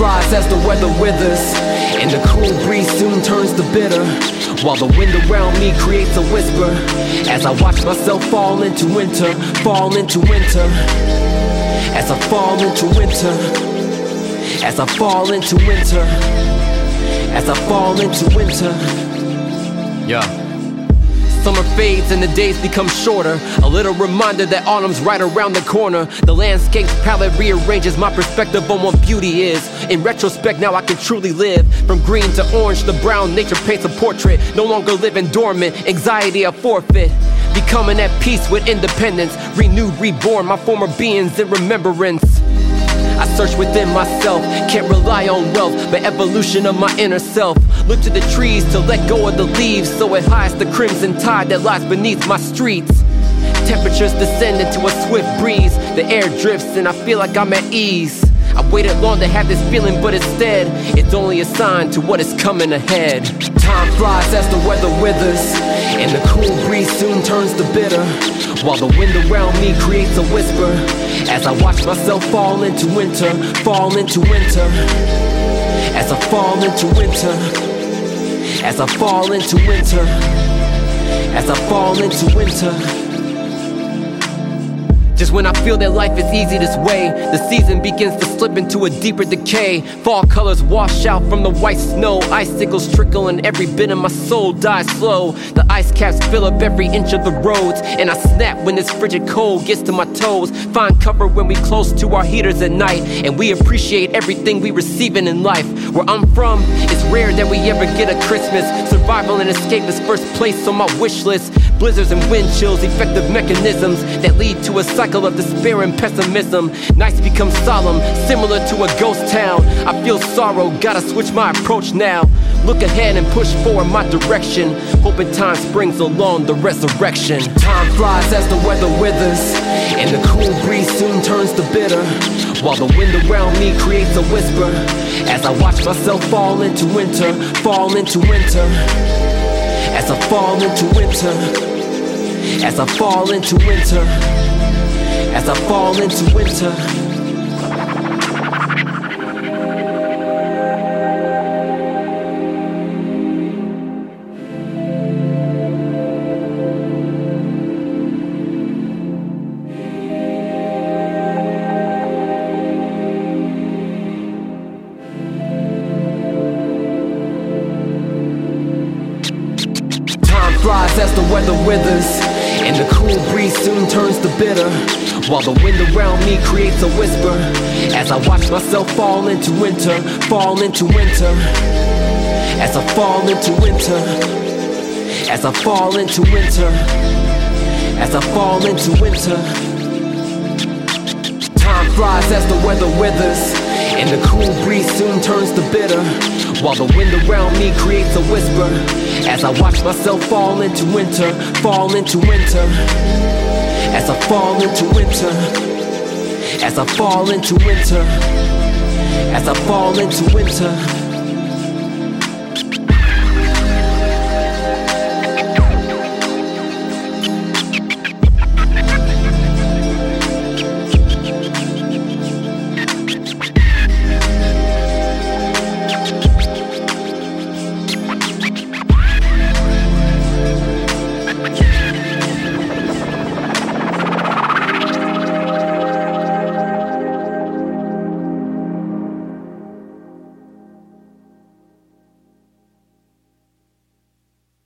flies as the weather withers, and the cool breeze soon turns to bitter. While the wind around me creates a whisper, as I watch myself fall into winter, fall into winter. As I fall into winter, as I fall into winter, as I fall into winter. Yeah. Summer fades and the days become shorter. A little reminder that autumn's right around the corner. The landscape's palette rearranges my perspective on what beauty is. In retrospect, now I can truly live. From green to orange to brown, nature paints a portrait. No longer living dormant, anxiety a forfeit. Becoming at peace with independence. Renewed, reborn, my former beings in remembrance. I search within myself, can't rely on wealth, but evolution of my inner self. Look to the trees to let go of the leaves, so it hides the crimson tide that lies beneath my streets. Temperatures descend into a swift breeze, the air drifts, and I feel like I'm at ease. I waited long to have this feeling, but instead, it's only a sign to what is coming ahead. Time flies as the weather withers, and the cool breeze soon turns to bitter. While the wind around me creates a whisper, as I watch myself fall into winter, fall into winter. As I fall into winter, as I fall into winter, as I fall into winter. Just when I feel that life is easy this way, the season begins to slip into a deeper decay. Fall colors wash out from the white snow, icicles trickle, and every bit of my soul dies slow. The ice caps fill up every inch of the roads, and I snap when this frigid cold gets to my toes. Find cover when we close to our heaters at night, and we appreciate everything we receiving in life. Where I'm from, it's rare that we ever get a Christmas. Survival and escape is first place on my wish list. Blizzards and wind chills, effective mechanisms that lead to a cycle of despair and pessimism. Nights become solemn, similar to a ghost town. I feel sorrow, gotta switch my approach now. Look ahead and push forward my direction. Hoping time springs along the resurrection. Time flies as the weather withers, and the cool breeze soon turns to bitter. While the wind around me creates a whisper, as I watch myself fall into winter, fall into winter. As I fall into winter. As I fall into winter, as I fall into winter. Flies as the weather withers, and the cool breeze soon turns to bitter. While the wind around me creates a whisper, as I watch myself fall into winter, fall into winter. As I fall into winter, as I fall into winter, as I fall into winter. Time flies as the weather withers, and the cool breeze soon turns to bitter. While the wind around me creates a whisper, as I watch myself fall into winter, fall into winter. As I fall into winter, as I fall into winter, as I fall into winter.